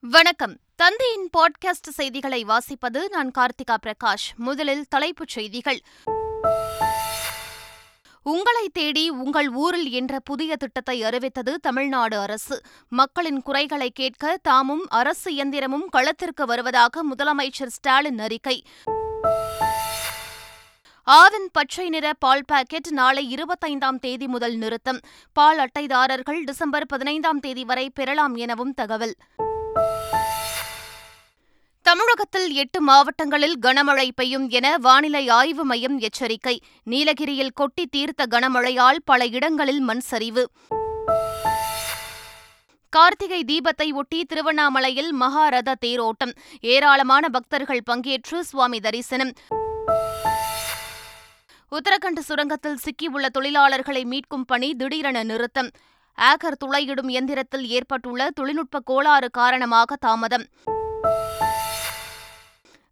வணக்கம். தந்தையின் பாட்காஸ்ட் செய்திகளை வாசிப்பது நான் கார்த்திகா பிரகாஷ். முதலில் தலைப்புச் செய்திகள். உங்களை தேடி உங்கள் ஊரில் என்ற புதிய திட்டத்தை அறிவித்தது தமிழ்நாடு அரசு. மக்களின் குறைகளை கேட்க தாமும் அரசு இயந்திரமும் களத்திற்கு வருவதாக முதலமைச்சர் ஸ்டாலின் அறிக்கை. ஆவின் பச்சை நிற பால் பாக்கெட் நாளை இருபத்தைந்தாம் தேதி முதல் நிறுத்தம். பால் அட்டைதாரர்கள் டிசம்பர் பதினைந்தாம் தேதி வரை பெறலாம் எனவும் தகவல். தமிழகத்தில் எட்டு மாவட்டங்களில் கனமழை பெய்யும் என வானிலை ஆய்வு மையம் எச்சரிக்கை. நீலகிரியில் கொட்டி தீர்த்த கனமழையால் பல இடங்களில் மண் சரிவு. கார்த்திகை தீபத்தை ஒட்டி திருவண்ணாமலையில் மகாரத தேரோட்டம். ஏராளமான பக்தர்கள் பங்கேற்று சுவாமி தரிசனம். உத்தரகண்ட் சுரங்கத்தில் சிக்கியுள்ள தொழிலாளர்களை மீட்கும் பணி திடீரென நிறுத்தம். ஆகர் துளையிடும் எந்திரத்தில் ஏற்பட்டுள்ள தொழில்நுட்ப கோளாறு காரணமாக தாமதம்.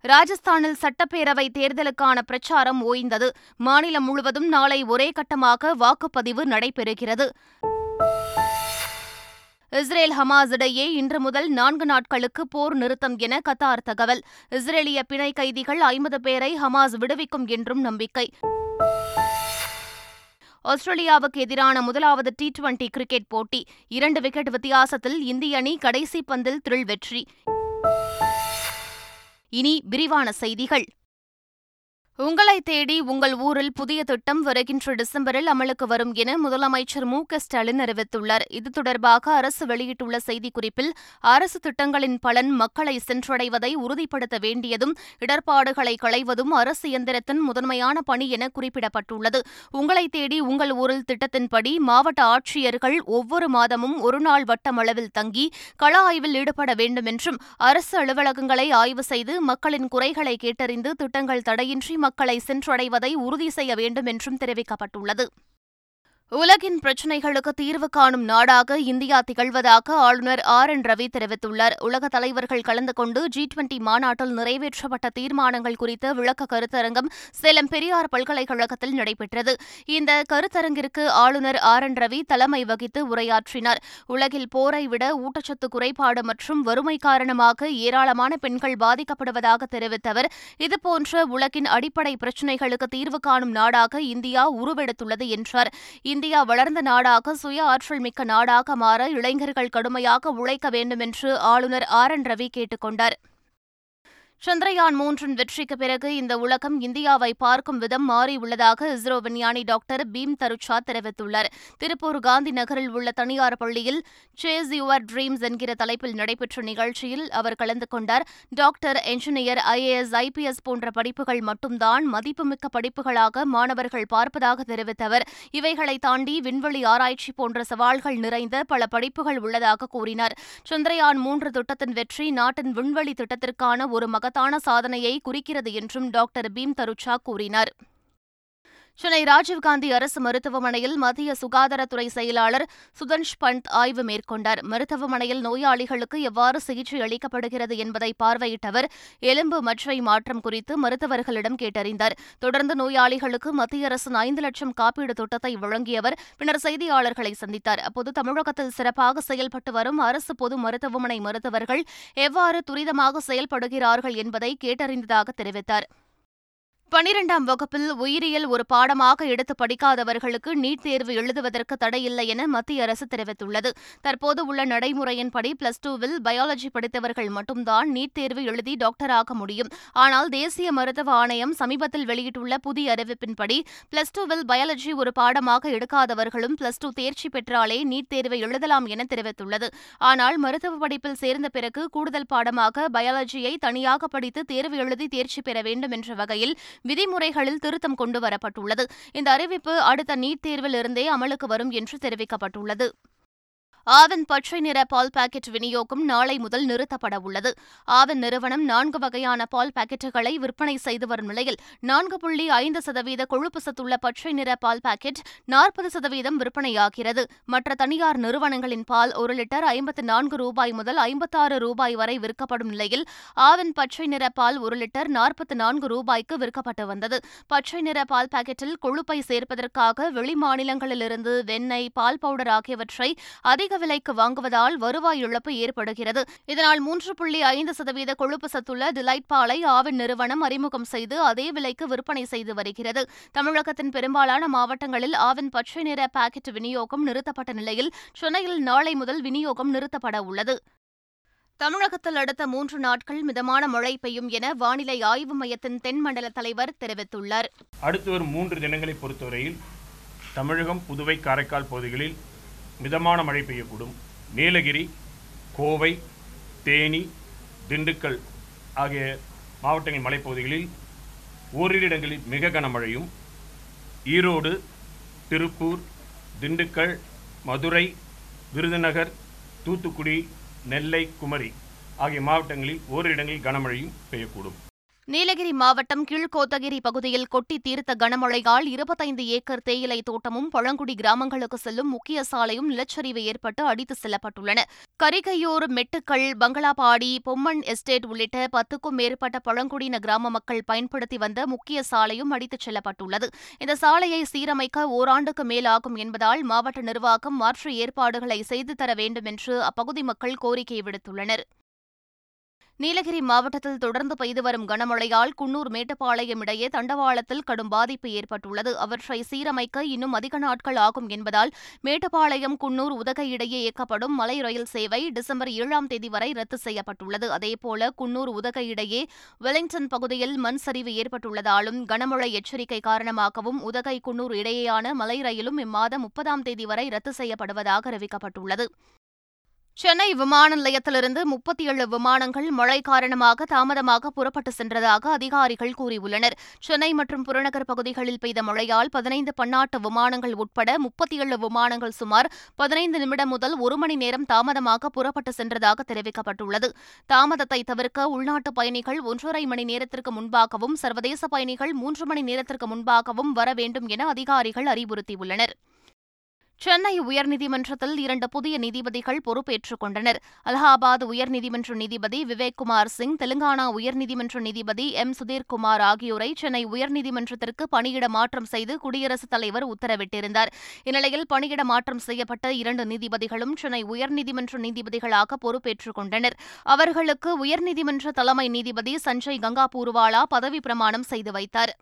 ராஜஸ்தானில் சட்டப்பேரவை தேர்தலுக்கான பிரச்சாரம் ஓய்ந்தது. மாநிலம் முழுவதும் நாளை ஒரே கட்டமாக வாக்குப்பதிவு நடைபெறுகிறது. இஸ்ரேல் ஹமாஸ் இடையே இன்று முதல் நான்கு நாட்களுக்கு போர் நிறுத்தம் என கத்தார் தகவல். இஸ்ரேலிய பிணை கைதிகள் ஐம்பது பேரை ஹமாஸ் விடுவிக்கும் என்றும் நம்பிக்கை. ஆஸ்திரேலியாவுக்கு எதிரான முதலாவது டி டுவெண்டி கிரிக்கெட் போட்டி. இரண்டு விக்கெட் வித்தியாசத்தில் இந்திய அணி கடைசி பந்தில் த்ரில் வெற்றி. இனி விரிவான செய்திகள். உங்களை தேடி உங்கள் ஊரில் புதிய திட்டம் வருகின்ற டிசம்பரில் அமலுக்கு வரும் என முதலமைச்சர் மு க ஸ்டாலின் அறிவித்துள்ளார். இது தொடர்பாக அரசு வெளியிட்டுள்ள செய்திக்குறிப்பில் அரசு திட்டங்களின் பலன் மக்களை சென்றடைவதை உறுதிப்படுத்த வேண்டியதும் இடர்பாடுகளை களைவதும் அரசு இயந்திரத்தின் முதன்மையான பணி என குறிப்பிடப்பட்டுள்ளது. உங்களை தேடி உங்கள் ஊரில் திட்டத்தின்படி மாவட்ட ஆட்சியர்கள் ஒவ்வொரு மாதமும் ஒருநாள் வட்டம் அளவில் தங்கி கள ஆய்வில் ஈடுபட வேண்டும் என்றும் அரசு அலுவலகங்களை ஆய்வு செய்து மக்களின் குறைகளை கேட்டறிந்து திட்டங்கள் தடையின்றி மக்களை சென்றடைவதை உறுதி செய்ய வேண்டும் என்றும் தெரிவிக்கப்பட்டுள்ளது. உலகின் பிரச்சினைகளுக்கு தீர்வு காணும் நாடாக இந்தியா திகழ்வதாக ஆளுநர் ஆர் என் ரவி தெரிவித்துள்ளார். உலக தலைவர்கள் கலந்து கொண்டு ஜி டுவெண்டி மாநாட்டில் நிறைவேற்றப்பட்ட தீர்மானங்கள் குறித்த விளக்க கருத்தரங்கம் சேலம் பெரியார் பல்கலைக்கழகத்தில் நடைபெற்றது. இந்த கருத்தரங்கிற்கு ஆளுநர் ஆர் என் ரவி தலைமை வகித்து உரையாற்றினார். உலகில் போரை விட ஊட்டச்சத்து குறைபாடு மற்றும் வறுமை காரணமாக ஏராளமான பெண்கள் பாதிக்கப்படுவதாக தெரிவித்த அவர் இதுபோன்ற உலகின் அடிப்படை பிரச்சினைகளுக்கு தீர்வு காணும் நாடாக இந்தியா உருவெடுத்துள்ளது என்றார். இந்தியா வளர்ந்த நாடாக சுய ஆற்றல் மிக்க நாடாக மாற இளைஞர்கள் கடுமையாக உழைக்க வேண்டும் என்று ஆளுநர் ஆர் என் ரவி கேட்டுக் கொண்டார். சந்திரயான் மூன்றின் வெற்றிக்கு பிறகு இந்த உலகம் இந்தியாவை பார்க்கும் விதம் மாறியுள்ளதாக இஸ்ரோ விஞ்ஞானி டாக்டர் பீம் தருச்சா தெரிவித்துள்ளார். திருப்பூர் காந்தி நகரில் உள்ள தனியார் பள்ளியில் சேஸ் யுவர் ட்ரீம்ஸ் என்கிற தலைப்பில் நடைபெற்ற நிகழ்ச்சியில் அவர் கலந்து கொண்டார். டாக்டர் என்ஜினியர் ஐஏஎஸ் ஐபிஎஸ் போன்ற படிப்புகள் மட்டும்தான் மதிப்புமிக்க படிப்புகளாக மாணவர்கள் பார்ப்பதாக தெரிவித்த அவர் இவைகளை தாண்டி விண்வெளி ஆராய்ச்சி போன்ற சவால்கள் நிறைந்த பல படிப்புகள் உள்ளதாக கூறினார். சந்திரயான் மூன்று திட்டத்தின் வெற்றி நாட்டின் விண்வெளி திட்டத்திற்கான ஒரு மக மகத்தான சாதனையை குறிக்கிறது என்றும் டாக்டர் பீம் தருச்சா கூறினார். சென்னை ராஜீவ்காந்தி அரசு மருத்துவமனையில் மத்திய சுகாதாரத்துறை செயலாளர் சுதன்ஷ் பந்த் ஆய்வு மேற்கொண்டார். மருத்துவமனையில் நோயாளிகளுக்கு எவ்வாறு சிகிச்சை அளிக்கப்படுகிறது என்பதை பார்வையிட்ட அவர் எலும்பு மற்றை மாற்றம் குறித்து மருத்துவர்களிடம் கேட்டறிந்தார். தொடர்ந்து நோயாளிகளுக்கு மத்திய அரசின் ஐந்து லட்சம் காப்பீடு திட்டத்தை வழங்கியவர் பின்னர் செய்தியாளர்களை சந்தித்தார். அப்போது தமிழகத்தில் சிறப்பாக செயல்பட்டு வரும் அரசு பொது மருத்துவமனை மருத்துவர்கள் எவ்வாறு துரிதமாக செயல்படுகிறார்கள் என்பதை கேட்டறிந்ததாக தெரிவித்தார். பனிரெண்டாம் வகுப்பில் உயிரியல் ஒரு பாடமாக எடுத்து படிக்காதவர்களுக்கு நீட் தேர்வு எழுதுவதற்கு தடையில்லை என மத்திய அரசு தெரிவித்துள்ளது. தற்போது உள்ள நடைமுறையின்படி பிளஸ் டூவில் பயாலஜி படித்தவர்கள் மட்டும்தான் நீட் தேர்வு எழுதி டாக்டராக முடியும். ஆனால் தேசிய மருத்துவ ஆணையம் சமீபத்தில் வெளியிட்டுள்ள புதிய அறிவிப்பின்படி பிளஸ் டூவில் பயாலஜி ஒரு பாடமாக எடுக்காதவர்களும் பிளஸ் டூ தேர்ச்சி பெற்றாலே நீட் தேர்வை எழுதலாம் என தெரிவித்துள்ளது. ஆனால் மருத்துவ படிப்பில் சேர்ந்த பிறகு கூடுதல் பாடமாக பயாலஜியை தனியாக படித்து தேர்வு எழுதி தேர்ச்சி பெற வேண்டும் என்ற வகையில் விதிமுறைகளில் திருத்தம் கொண்டுவரப்பட்டுள்ளது இந்த அறிவிப்பு அடுத்த நீட் தேர்வில் இருந்தே அமலுக்கு வரும் என்று தெரிவிக்கப்பட்டுள்ளது. ஆவின் பச்சை நிற பால் பாக்கெட் விநியோகம் நாளை முதல் நிறுத்தப்பட உள்ளது ஆவின் நிறுவனம் நான்கு வகையான பால் பாக்கெட்டுகளை விற்பனை செய்து வரும் நிலையில் நான்கு புள்ளி ஐந்து சதவீத கொழுப்பு சத்துள்ள பச்சை நிற பால் பாக்கெட் நாற்பது சதவீதம் விற்பனையாகிறது. மற்ற தனியார் நிறுவனங்களின் பால் ஒரு லிட்டர் ஐம்பத்து நான்கு ரூபாய் முதல் ஐம்பத்தாறு ரூபாய் வரை விற்கப்படும் நிலையில் ஆவின் பச்சை நிற பால் ஒரு லிட்டர் நாற்பத்து நான்கு ரூபாய்க்கு விற்கப்பட்டு வந்தது. பச்சை நிற பால் பாக்கெட்டில் கொழுப்பை சேர்ப்பதற்காக வெளி மாநிலங்களிலிருந்து வெண்ணெய் பால் பவுடர் ஆகியவற்றை அதிக விலைக்கு வாங்குவதால் வருவாய் இழப்பு ஏற்படுகிறது. இதனால் மூன்று புள்ளி ஐந்து சதவீத கொழுப்பு சத்துள்ள டிலைட் பாலை ஆவின் நிறுவனம் அறிமுகம் செய்து அதே விலைக்கு விற்பனை செய்து வருகிறது. தமிழகத்தின் பெரும்பாலான மாவட்டங்களில் ஆவின் பச்சை நிற பாக்கெட் விநியோகம் நிறுத்தப்பட்ட நிலையில் சென்னையில் நாளை முதல் விநியோகம் நிறுத்தப்பட உள்ளது. தமிழகத்தில் அடுத்த மூன்று நாட்கள் மிதமான மழை பெய்யும் என வானிலை ஆய்வு மையத்தின் தென்மண்டல தலைவர் தெரிவித்துள்ளார். அடுத்து வரும் மூன்று தினங்களை பொறுத்தவரையில் தமிழகம் புதுவை காரைக்கால் பகுதிகளில் மிதமான மழை பெய்யக்கூடும். நீலகிரி கோவை தேனி திண்டுக்கல் ஆகிய மாவட்டங்களின் மலைப்பகுதிகளில் ஓரிரு இடங்களில் மிக கனமழையும் ஈரோடு திருப்பூர் திண்டுக்கல் மதுரை விருதுநகர் தூத்துக்குடி நெல்லை குமரி ஆகிய மாவட்டங்களில் ஓரிரு இடங்களில் கனமழையும் பெய்யக்கூடும். நீலகிரி மாவட்டம் கீழ்கோத்தகிரி பகுதியில் கொட்டி தீர்த்த கனமழையால் இருபத்தைந்து ஏக்கர் தேயிலை தோட்டமும் பழங்குடி கிராமங்களுக்கு செல்லும் முக்கிய சாலையும் நிலச்சரிவு ஏற்பட்டு அடித்து செல்லப்பட்டுள்ளன. கரிகையூர் மெட்டுக்கள் பங்களாபாடி பொம்மன் எஸ்டேட் உள்ளிட்ட பத்துக்கும் மேற்பட்ட பழங்குடியின கிராம மக்கள் பயன்படுத்தி வந்த முக்கிய சாலையும் அடித்துச் செல்லப்பட்டுள்ளது. இந்த சாலையை சீரமைக்க ஓராண்டுக்கு மேலாகும் என்பதால் மாவட்ட நிர்வாகம் மாற்று ஏற்பாடுகளை செய்து தர வேண்டும் என்று அப்பகுதி மக்கள் கோரிக்கை விடுத்துள்ளனர். நீலகிரி மாவட்டத்தில் தொடர்ந்து பெய்து வரும் கனமழையால் குன்னூர் மேட்டுப்பாளையம் இடையே தண்டவாளத்தில் கடும் பாதிப்பு ஏற்பட்டுள்ளது. அவற்றை சீரமைக்க இன்னும் அதிக நாட்கள் ஆகும் என்பதால் மேட்டுப்பாளையம் குன்னூர் உதகை இடையே இயக்கப்படும் மலை ரயில் சேவை டிசம்பர் ஏழாம் தேதி வரை ரத்து செய்யப்பட்டுள்ளது. அதேபோல குன்னூர் உதகை இடையே வெலிங்டன் பகுதியில் மண் சரிவு ஏற்பட்டுள்ளதாலும் கனமழை எச்சரிக்கை காரணமாகவும் உதகை குன்னூர் இடையேயான மலை ரயிலும் இம்மாதம் முப்பதாம் தேதி வரை ரத்து செய்யப்படுவதாக அறிவிக்கப்பட்டுள்ளது. சென்னை விமான நிலையத்திலிருந்து முப்பத்தி ஏழு விமானங்கள் மழை காரணமாக தாமதமாக புறப்பட்டு சென்றதாக அதிகாரிகள் கூறியுள்ளனர். சென்னை மற்றும் புறநகர் பகுதிகளில் பெய்த மழையால் பதினைந்து பன்னாட்டு விமானங்கள் உட்பட முப்பத்தி ஏழு விமானங்கள் சுமார் பதினைந்து நிமிடம் முதல் ஒரு மணி நேரம் தாமதமாக புறப்பட்டு சென்றதாக தெரிவிக்கப்பட்டுள்ளது. தாமதத்தை தவிர்க்க உள்நாட்டு பயணிகள் ஒன்றரை மணி நேரத்திற்கு முன்பாகவும் சர்வதேச பயணிகள் மூன்று மணி நேரத்திற்கு முன்பாகவும் வர வேண்டும் என அதிகாரிகள் அறிவுறுத்தியுள்ளனர். சென்னை உயர்நீதிமன்றத்தில் இரண்டு புதிய நீதிபதிகள் பொறுப்பேற்றுக் கொண்டனர். அலகாபாத் உயர்நீதிமன்ற நீதிபதி விவேக்குமார் சிங் தெலுங்கானா உயர்நீதிமன்ற நீதிபதி எம். சுதீர்குமார் ஆகியோரை சென்னை உயர்நீதிமன்றத்திற்கு பணியிட மாற்றம் செய்து குடியரசுத் தலைவர் உத்தரவிட்டிருந்தார். இந்நிலையில் பணியிட மாற்றம் செய்யப்பட்ட இரண்டு நீதிபதிகளும் சென்னை உயர்நீதிமன்ற நீதிபதிகளாக பொறுப்பேற்றுக் கொண்டனர். அவர்களுக்கு உயர்நீதிமன்ற தலைமை நீதிபதி சஞ்சய் கங்கா பூர்வாலா பதவி பிரமாணம் செய்து வைத்தார்.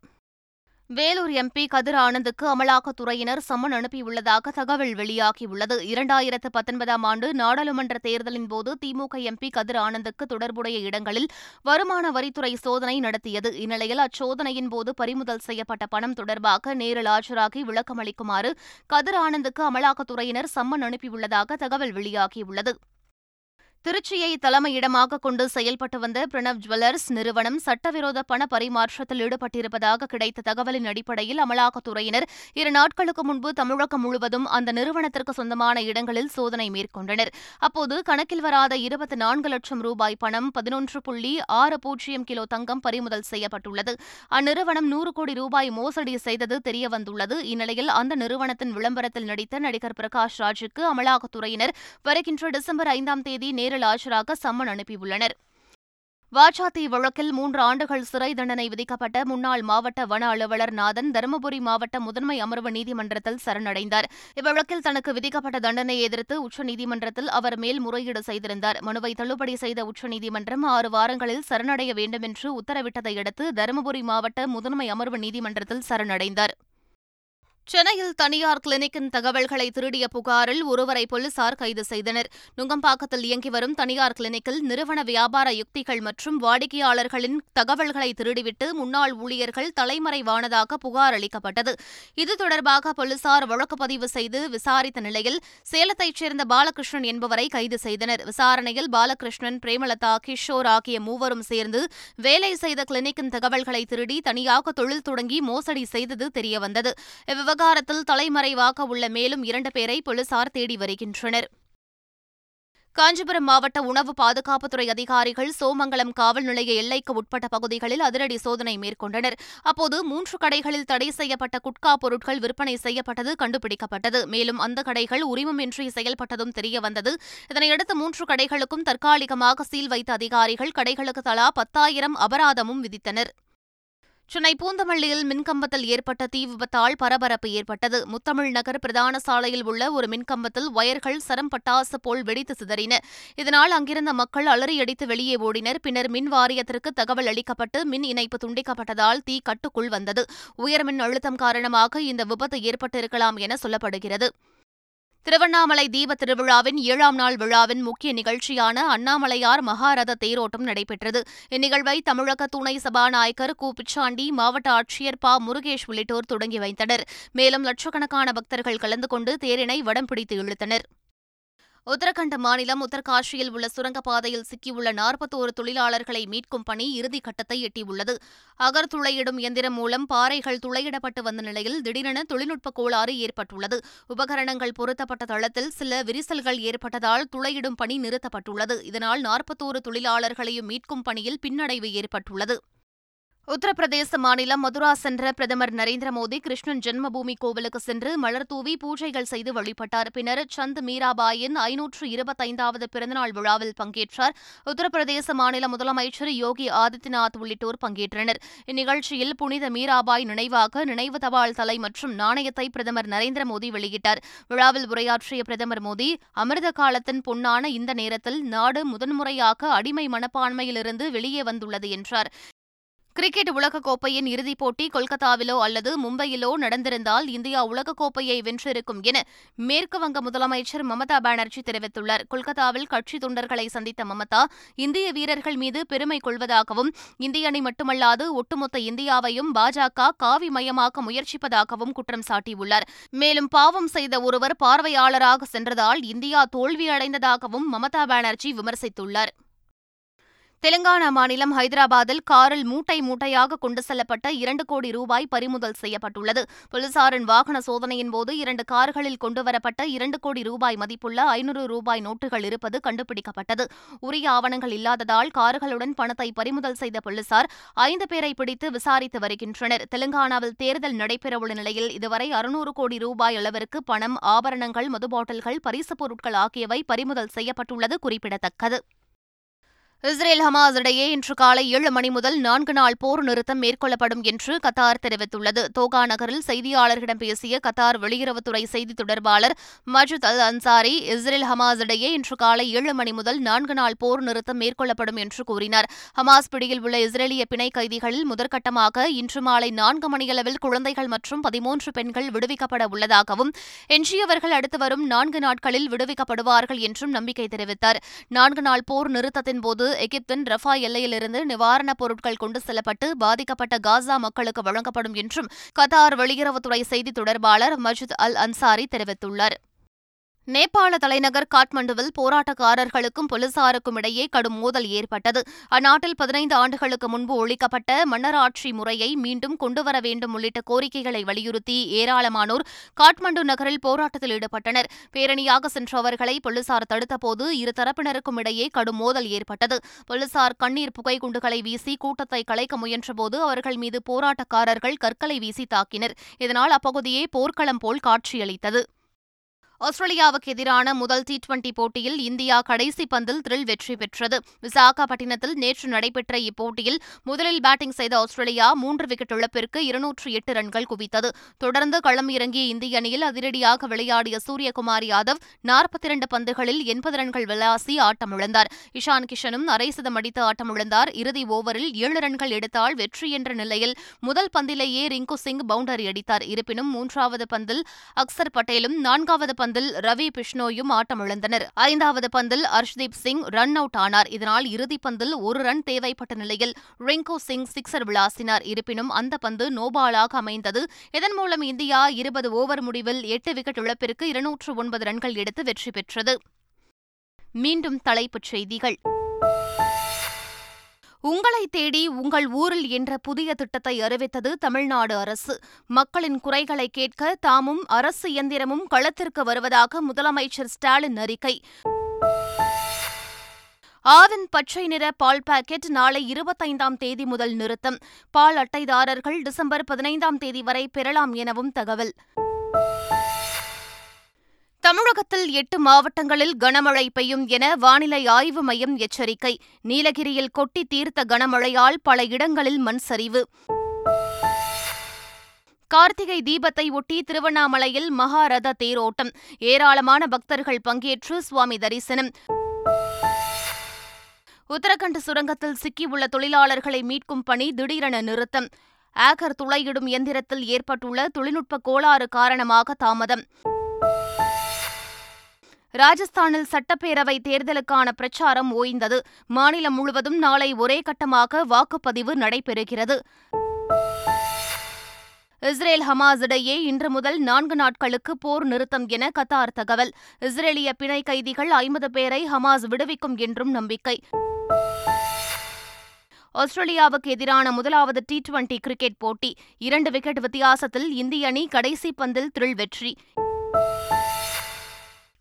வேலூர் எம்பி கதிர் ஆனந்துக்கு அமலாக்கத்துறையினர் சம்மன் அனுப்பியுள்ளதாக தகவல் வெளியாகியுள்ளது. இரண்டாயிரத்து பத்தொன்பதாம் ஆண்டு நாடாளுமன்ற தேர்தலின் போது திமுக எம்பி கதிர் ஆனந்துக்கு தொடர்புடைய இடங்களில் வருமான வரித்துறை சோதனை நடத்தியது. இந்நிலையில் அச்சோதனையின் போது பறிமுதல் செய்யப்பட்ட பணம் தொடர்பாக நேரில் ஆஜராகி விளக்கமளிக்குமாறு கதிர் ஆனந்துக்கு அமலாக்கத்துறையினர் சம்மன் அனுப்பியுள்ளதாக தகவல் வெளியாகியுள்ளது. திருச்சியை தலைமையிடமாக கொண்டு செயல்பட்டு வந்த பிரணவ் ஜுவல்லர்ஸ் நிறுவனம் சட்டவிரோத பண பரிமாற்றத்தில் ஈடுபட்டிருப்பதாக கிடைத்த தகவலின் அடிப்படையில் அமலாக்கத்துறையினர் இரு நாட்களுக்கு முன்பு தமிழகம் முழுவதும் அந்த நிறுவனத்திற்கு சொந்தமான இடங்களில் சோதனை மேற்கொண்டனர். அப்போது கணக்கில் வராத இருபத்தி நான்கு லட்சம் ரூபாய் பணம் பதினொன்று புள்ளி ஆறு பூஜ்ஜியம் கிலோ தங்கம் பறிமுதல் செய்யப்பட்டுள்ளது. அந்நிறுவனம் நூறு கோடி ரூபாய் மோசடி செய்தது தெரியவந்துள்ளது. இந்நிலையில் அந்த நிறுவனத்தின் விளம்பரத்தில் நடித்த நடிகர் பிரகாஷ் ராஜுக்கு அமலாக்கத்துறையினர் வருகின்ற டிசம்பர் ஐந்தாம் தேதி நேரில் ஆஜராக சம்மன் அனுப்பியுள்ளனர். வாச்சாத்தி வழக்கில் மூன்று ஆண்டுகள் சிறை தண்டனை விதிக்கப்பட்ட முன்னாள் மாவட்ட வன அலுவலர் நாதன் தருமபுரி மாவட்ட முதன்மை அமர்வு நீதிமன்றத்தில் சரணடைந்தார். இவ்வழக்கில் தனக்கு விதிக்கப்பட்ட தண்டனையை எதிர்த்து உச்சநீதிமன்றத்தில் அவர் மேல்முறையீடு செய்திருந்தார். மனுவை தள்ளுபடி செய்த உச்சநீதிமன்றம் ஆறு வாரங்களில் சரணடைய வேண்டும் என்று உத்தரவிட்டதை அடுத்து தருமபுரி மாவட்ட முதன்மை அமர்வு நீதிமன்றத்தில் சரணடைந்தார். சென்னையில் தனியார் கிளினிக்கின் தகவல்களை திருடிய புகாரில் ஒருவரை போலீசார் கைது செய்தனர். நுங்கம்பாக்கத்தில் இயங்கி வரும் தனியார் கிளினிக்கில் நிறுவன வியாபார யுக்திகள் மற்றும் வாடிக்கையாளர்களின் தகவல்களை திருடிவிட்டு முன்னாள் ஊழியர்கள் தலைமறைவானதாக புகார் அளிக்கப்பட்டது. இது தொடர்பாக போலீசார் வழக்கு பதிவு செய்து விசாரித்த நிலையில் சேலத்தைச் சேர்ந்த பாலகிருஷ்ணன் என்பவரை கைது செய்தனர். விசாரணையில் பாலகிருஷ்ணன் பிரேமலதா கிஷோர் ஆகிய மூவரும் சேர்ந்து வேலை செய்த கிளினிக்கின் தகவல்களை திருடி தனியாக தொழில் தொடங்கி மோசடி செய்தது தெரியவந்தது. விவகாரத்தில் தலைமறைவாக உள்ள மேலும் இரண்டு பேரை போலீசார் தேடி வருகின்றனர். காஞ்சிபுரம் மாவட்ட உணவு பாதுகாப்புத்துறை அதிகாரிகள் சோமங்கலம் காவல் நிலைய எல்லைக்கு உட்பட்ட பகுதிகளில் அதிரடி சோதனை மேற்கொண்டனர். அப்போது மூன்று கடைகளில் தடை செய்யப்பட்ட குட்கா பொருட்கள் விற்பனை செய்யப்பட்டது கண்டுபிடிக்கப்பட்டது. மேலும் அந்த கடைகள் உரிமமின்றி செயல்பட்டதும் தெரியவந்தது இதனையடுத்து மூன்று கடைகளுக்கும் தற்காலிகமாக சீல் வைத்த அதிகாரிகள் கடைகளுக்கு தலா பத்தாயிரம் அபராதமும் விதித்தனர். சென்னை பூந்தமல்லியில் மின்கம்பத்தில் ஏற்பட்ட தீ விபத்தால் பரபரப்பு ஏற்பட்டது. முத்தமிழ் நகர் பிரதான சாலையில் உள்ள ஒரு மின்கம்பத்தில் வயர்கள் சரம் பட்டாசு போல் வெடித்து சிதறின. இதனால் அங்கிருந்த மக்கள் அலறியடித்து வெளியே ஓடினர். பின்னர் மின் வாரியத்திற்கு தகவல் அளிக்கப்பட்டு மின் இணைப்பு துண்டிக்கப்பட்டதால் தீ கட்டுக்குள் வந்தது. உயர்மின் அழுத்தம் காரணமாக இந்த விபத்து ஏற்பட்டிருக்கலாம் என சொல்லப்படுகிறது. திருவண்ணாமலை தீப திருவிழாவின் ஏழாம் நாள் விழாவின் முக்கிய நிகழ்ச்சியான அண்ணாமலையார் மகாரத தேரோட்டம் நடைபெற்றது. இந்நிகழ்வை தமிழக துணை சபாநாயகர் கு. பிச்சாண்டி மாவட்ட ஆட்சியர் பா. முருகேஷ் உள்ளிட்டோர் தொடங்கி வைத்தனர். மேலும் லட்சக்கணக்கான பக்தர்கள் கலந்து கொண்டு தேரினை வடம் பிடித்து இழுத்தனர். உத்தரகண்ட் மாநிலம் உத்தரகாஷியில் உள்ள சுரங்கப்பாதையில் சிக்கியுள்ள நாற்பத்தோரு தொழிலாளர்களை மீட்கும் பணி இறுதிக்கட்டத்தை எட்டியுள்ளது. அகர் துளையிடும் எந்திரம் மூலம் பாறைகள் துளையிடப்பட்டு வந்த நிலையில் திடீரென தொழில்நுட்ப கோளாறு ஏற்பட்டுள்ளது. உபகரணங்கள் பொருத்தப்பட்ட தளத்தில் சில விரிசல்கள் ஏற்பட்டதால் துளையிடும் பணி நிறுத்தப்பட்டுள்ளது. இதனால் நாற்பத்தோரு தொழிலாளர்களையும் மீட்கும் பணியில் பின்னடைவு ஏற்பட்டுள்ளது. உத்தரப்பிரதேச மாநிலம் மதுரா சென்ற பிரதமர் நரேந்திர மோடி கிருஷ்ணன் ஜென்மபூமி கோவிலுக்கு சென்று மலர் தூவி பூஜைகள் செய்து வழிபட்டார். பின்னர் சந்த் மீராபாயின் ஐநூற்று இருபத்தைந்தாவது பிறந்தநாள் விழாவில் பங்கேற்றார். உத்தரப்பிரதேச மாநில முதலமைச்சர் யோகி ஆதித்யநாத் உள்ளிட்டோர் பங்கேற்றனர். இந்நிகழ்ச்சியில் புனித மீராபாய் நினைவாக நினைவு தபால் தலை மற்றும் நாணயத்தை பிரதமர் நரேந்திர மோடி வெளியிட்டார். விழாவில் உரையாற்றிய பிரதமர் மோடி அமிர்த காலத்தின் பொன்னான இந்த நேரத்தில் நாடு முதன்முறையாக அடிமை மனப்பான்மையிலிருந்து வெளியே வந்துள்ளது என்றார். கிரிக்கெட் உலகக்கோப்பையின் இறுதிப் போட்டி கொல்கத்தாவிலோ அல்லது மும்பையிலோ நடந்திருந்தால் இந்தியா உலகக்கோப்பையை வென்றிருக்கும் என மேற்குவங்க முதலமைச்சர் மமதா பானர்ஜி தெரிவித்துள்ளார். கொல்கத்தாவில் கட்சி தொண்டர்களை சந்தித்த மமதா இந்திய வீரர்கள் மீது பெருமை கொள்வதாகவும் இந்திய அணி மட்டுமல்லாது ஒட்டுமொத்த இந்தியாவையும் பாஜக காவி மயமாக்க முயற்சிப்பதாகவும் குற்றம் சாட்டியுள்ளார். மேலும் பாவம் செய்த ஒருவர் பார்வையாளராக சென்றதால் இந்தியா தோல்வியடைந்ததாகவும் மமதா பானர்ஜி விமர்சித்துள்ளார். தெலுங்கானா மாநிலம் ஹைதராபாத்தில் காரில் மூட்டை மூட்டையாக கொண்டு செல்லப்பட்ட இரண்டு கோடி ரூபாய் பறிமுதல் செய்யப்பட்டுள்ளது. போலீசாரின் வாகன சோதனையின் போது இரண்டு கார்களில் கொண்டுவரப்பட்ட இரண்டு கோடி ரூபாய் மதிப்புள்ள ஐநூறு ரூபாய் நோட்டுகள் இருப்பது கண்டுபிடிக்கப்பட்டது. உரிய ஆவணங்கள் இல்லாததால் கார்களுடன் பணத்தை பறிமுதல் செய்த போலீசார் ஐந்து பேரை பிடித்து விசாரித்து வருகின்றனர். தெலுங்கானாவில் தேர்தல் நடைபெறவுள்ள நிலையில் இதுவரை அறுநூறு கோடி ரூபாய் அளவிற்கு பணம் ஆபரணங்கள் மது பாட்டில்கள் பரிசுப் பொருட்கள் ஆகியவை பறிமுதல் செய்யப்பட்டுள்ளது குறிப்பிடத்தக்கது. இஸ்ரேல் ஹமாஸ் இடையே இன்று காலை ஏழு மணி முதல் நான்கு நாள் போர் நிறுத்தம் மேற்கொள்ளப்படும் என்று கத்தார் தெரிவித்துள்ளது. தோகா நகரில் செய்தியாளர்களிடம் பேசிய கத்தார் வெளியுறவுத்துறை செய்தி தொடர்பாளர் Majed Al Ansari Israel Hamas இடையே இன்று காலை ஏழு மணி முதல் நான்கு நாள் போர் நிறுத்தம் மேற்கொள்ளப்படும் என்று கூறினார். ஹமாஸ் பிடியில் உள்ள இஸ்ரேலிய பிணை கைதிகளில் முதற்கட்டமாக இன்று மாலை நான்கு மணியளவில் குழந்தைகள் மற்றும் பதிமூன்று பெண்கள் விடுவிக்கப்பட உள்ளதாகவும் எஞ்சியவர்கள் அடுத்து வரும் நான்கு நாட்களில் விடுவிக்கப்படுவார்கள் என்றும் நம்பிக்கை தெரிவித்தார். நான்கு நாள் போர் நிறுத்தத்தின் போது எகிப்தின் ரஃபா எல்லையிலிருந்து நிவாரணப் பொருட்கள் கொண்டு செல்லப்பட்டு பாதிக்கப்பட்ட காசா மக்களுக்கு வழங்கப்படும் என்றும் கத்தார் வெளியுறவுத்துறை செய்தி தொடர்பாளர் மஜித் அல் அன்சாரி தெரிவித்துள்ளார். நேபாள தலைநகர் காட்மண்டுவில் போராட்டக்காரர்களுக்கும் போலீசாருக்கும் இடையே கடும் மோதல் ஏற்பட்டது. அந்நாட்டில் பதினைந்து ஆண்டுகளுக்கு முன்பு ஒழிக்கப்பட்ட மன்னராட்சி முறையை மீண்டும் கொண்டுவர வேண்டும் உள்ளிட்ட கோரிக்கைகளை வலியுறுத்தி ஏராளமானோர் காட்மண்டு நகரில் போராட்டத்தில் ஈடுபட்டனர். பேரணியாக சென்றவர்களை போலீசார் தடுத்தபோது இருதரப்பினருக்கும் இடையே கடும் மோதல் ஏற்பட்டது. போலீசார் கண்ணீர் புகை குண்டுகளை வீசி கூட்டத்தை கலைக்க முயன்றபோது அவர்கள் மீது போராட்டக்காரர்கள் கற்களை வீசி தாக்கினர். இதனால் அப்பகுதியே போர்க்களம் போல் காட்சியளித்தது. ஆஸ்திரேலியாவுக்கு எதிரான முதல் டி டுவெண்டி போட்டியில் இந்தியா கடைசி பந்தில் த்ரில் வெற்றி பெற்றது. விசாகப்பட்டினத்தில் நேற்று நடைபெற்ற இப்போட்டியில் முதலில் பேட்டிங் செய்த ஆஸ்திரேலியா மூன்று விக்கெட் இழப்பிற்கு இருநூற்று எட்டு ரன்கள் குவித்தது. தொடர்ந்து களம் இறங்கிய இந்திய அணியில் அதிரடியாக விளையாடிய சூரியகுமார் யாதவ் நாற்பத்தி இரண்டு பந்துகளில் எண்பது ரன்கள் விளாசி ஆட்டமிழந்தார். இஷான் கிஷனும் அரை சதம் அடித்து ஆட்டமிழந்தார். இறுதி ஓவரில் ஏழு ரன்கள் எடுத்தால் வெற்றி என்ற நிலையில் முதல் பந்திலேயே ரிங்கு சிங் பவுண்டரி அடித்தார். இருப்பினும் மூன்றாவது பந்தில் அக்சர் பட்டேலும் நான்காவது பந்தில் ரவி பிஷ்னோயும் ஆட்டமிழந்தனர். ஐந்தாவது பந்தில் அர்ஷ்தீப் சிங் ரன் அவுட் ஆனார். இதனால் இறுதிப் பந்தில் ஒரு ரன் தேவைப்பட்ட நிலையில் ரிங்கோ சிங் சிக்ஸர் விளாசினார். இருப்பினும் அந்த பந்து நோபாலாக அமைந்தது. இதன் மூலம் இந்தியா இருபது ஓவர் முடிவில் எட்டு விக்கெட் இழப்பிற்கு இருநூற்று ஒன்பது ரன்கள் எடுத்து வெற்றி பெற்றது. மீண்டும் தலைப்புச் செய்திகள். உங்களை தேடி உங்கள் ஊரில் என்ற புதிய திட்டத்தை அறிவித்தது தமிழ்நாடு அரசு. மக்களின் குறைகளை கேட்க தாமும் அரசு இயந்திரமும் களத்திற்கு வருவதாக முதலமைச்சர் ஸ்டாலின் அறிக்கை. ஆவின் பச்சை நிற பால் பாக்கெட் நாளை இருபத்தைந்தாம் தேதி முதல் நிறுத்தம். பால் அட்டைதாரர்கள் டிசம்பர் பதினைந்தாம் தேதி வரை பெறலாம் எனவும் தகவல். தமிழகத்தில் எட்டு மாவட்டங்களில் கனமழை பெய்யும் என வானிலை ஆய்வு மையம் எச்சரிக்கை. நீலகிரியில் கொட்டி தீர்த்த கனமழையால் பல இடங்களில் மண் சரிவு. கார்த்திகை தீபத்தை ஒட்டி திருவண்ணாமலையில் மகாரத தேரோட்டம். ஏராளமான பக்தர்கள் பங்கேற்று சுவாமி தரிசனம். உத்தரகண்ட் சுரங்கத்தில் சிக்கியுள்ள தொழிலாளர்களை மீட்கும் பணி திடீரென நிறுத்தம். ஆகர் துளையிடும் எந்திரத்தில் ஏற்பட்டுள்ள தொழில்நுட்ப கோளாறு காரணமாக தாமதம். ராஜஸ்தானில் சட்டப்பேரவை தேர்தலுக்கான பிரச்சாரம் ஓய்ந்தது. மாநிலம் முழுவதும் நாளை ஒரே கட்டமாக வாக்குப்பதிவு நடைபெறுகிறது. இஸ்ரேல் ஹமாஸ் இடையே இன்று முதல் நான்கு நாட்களுக்கு போர் நிறுத்தம் என கத்தார் தகவல். இஸ்ரேலிய பிணை கைதிகள் ஐம்பது பேரை ஹமாஸ் விடுவிக்கும் என்றும் நம்பிக்கை. ஆஸ்திரேலியாவுக்கு எதிரான முதலாவது டி டுவெண்டி கிரிக்கெட் போட்டி. இரண்டு விக்கெட் வித்தியாசத்தில் இந்திய அணி கடைசி பந்தில் த்ரில் வெற்றி.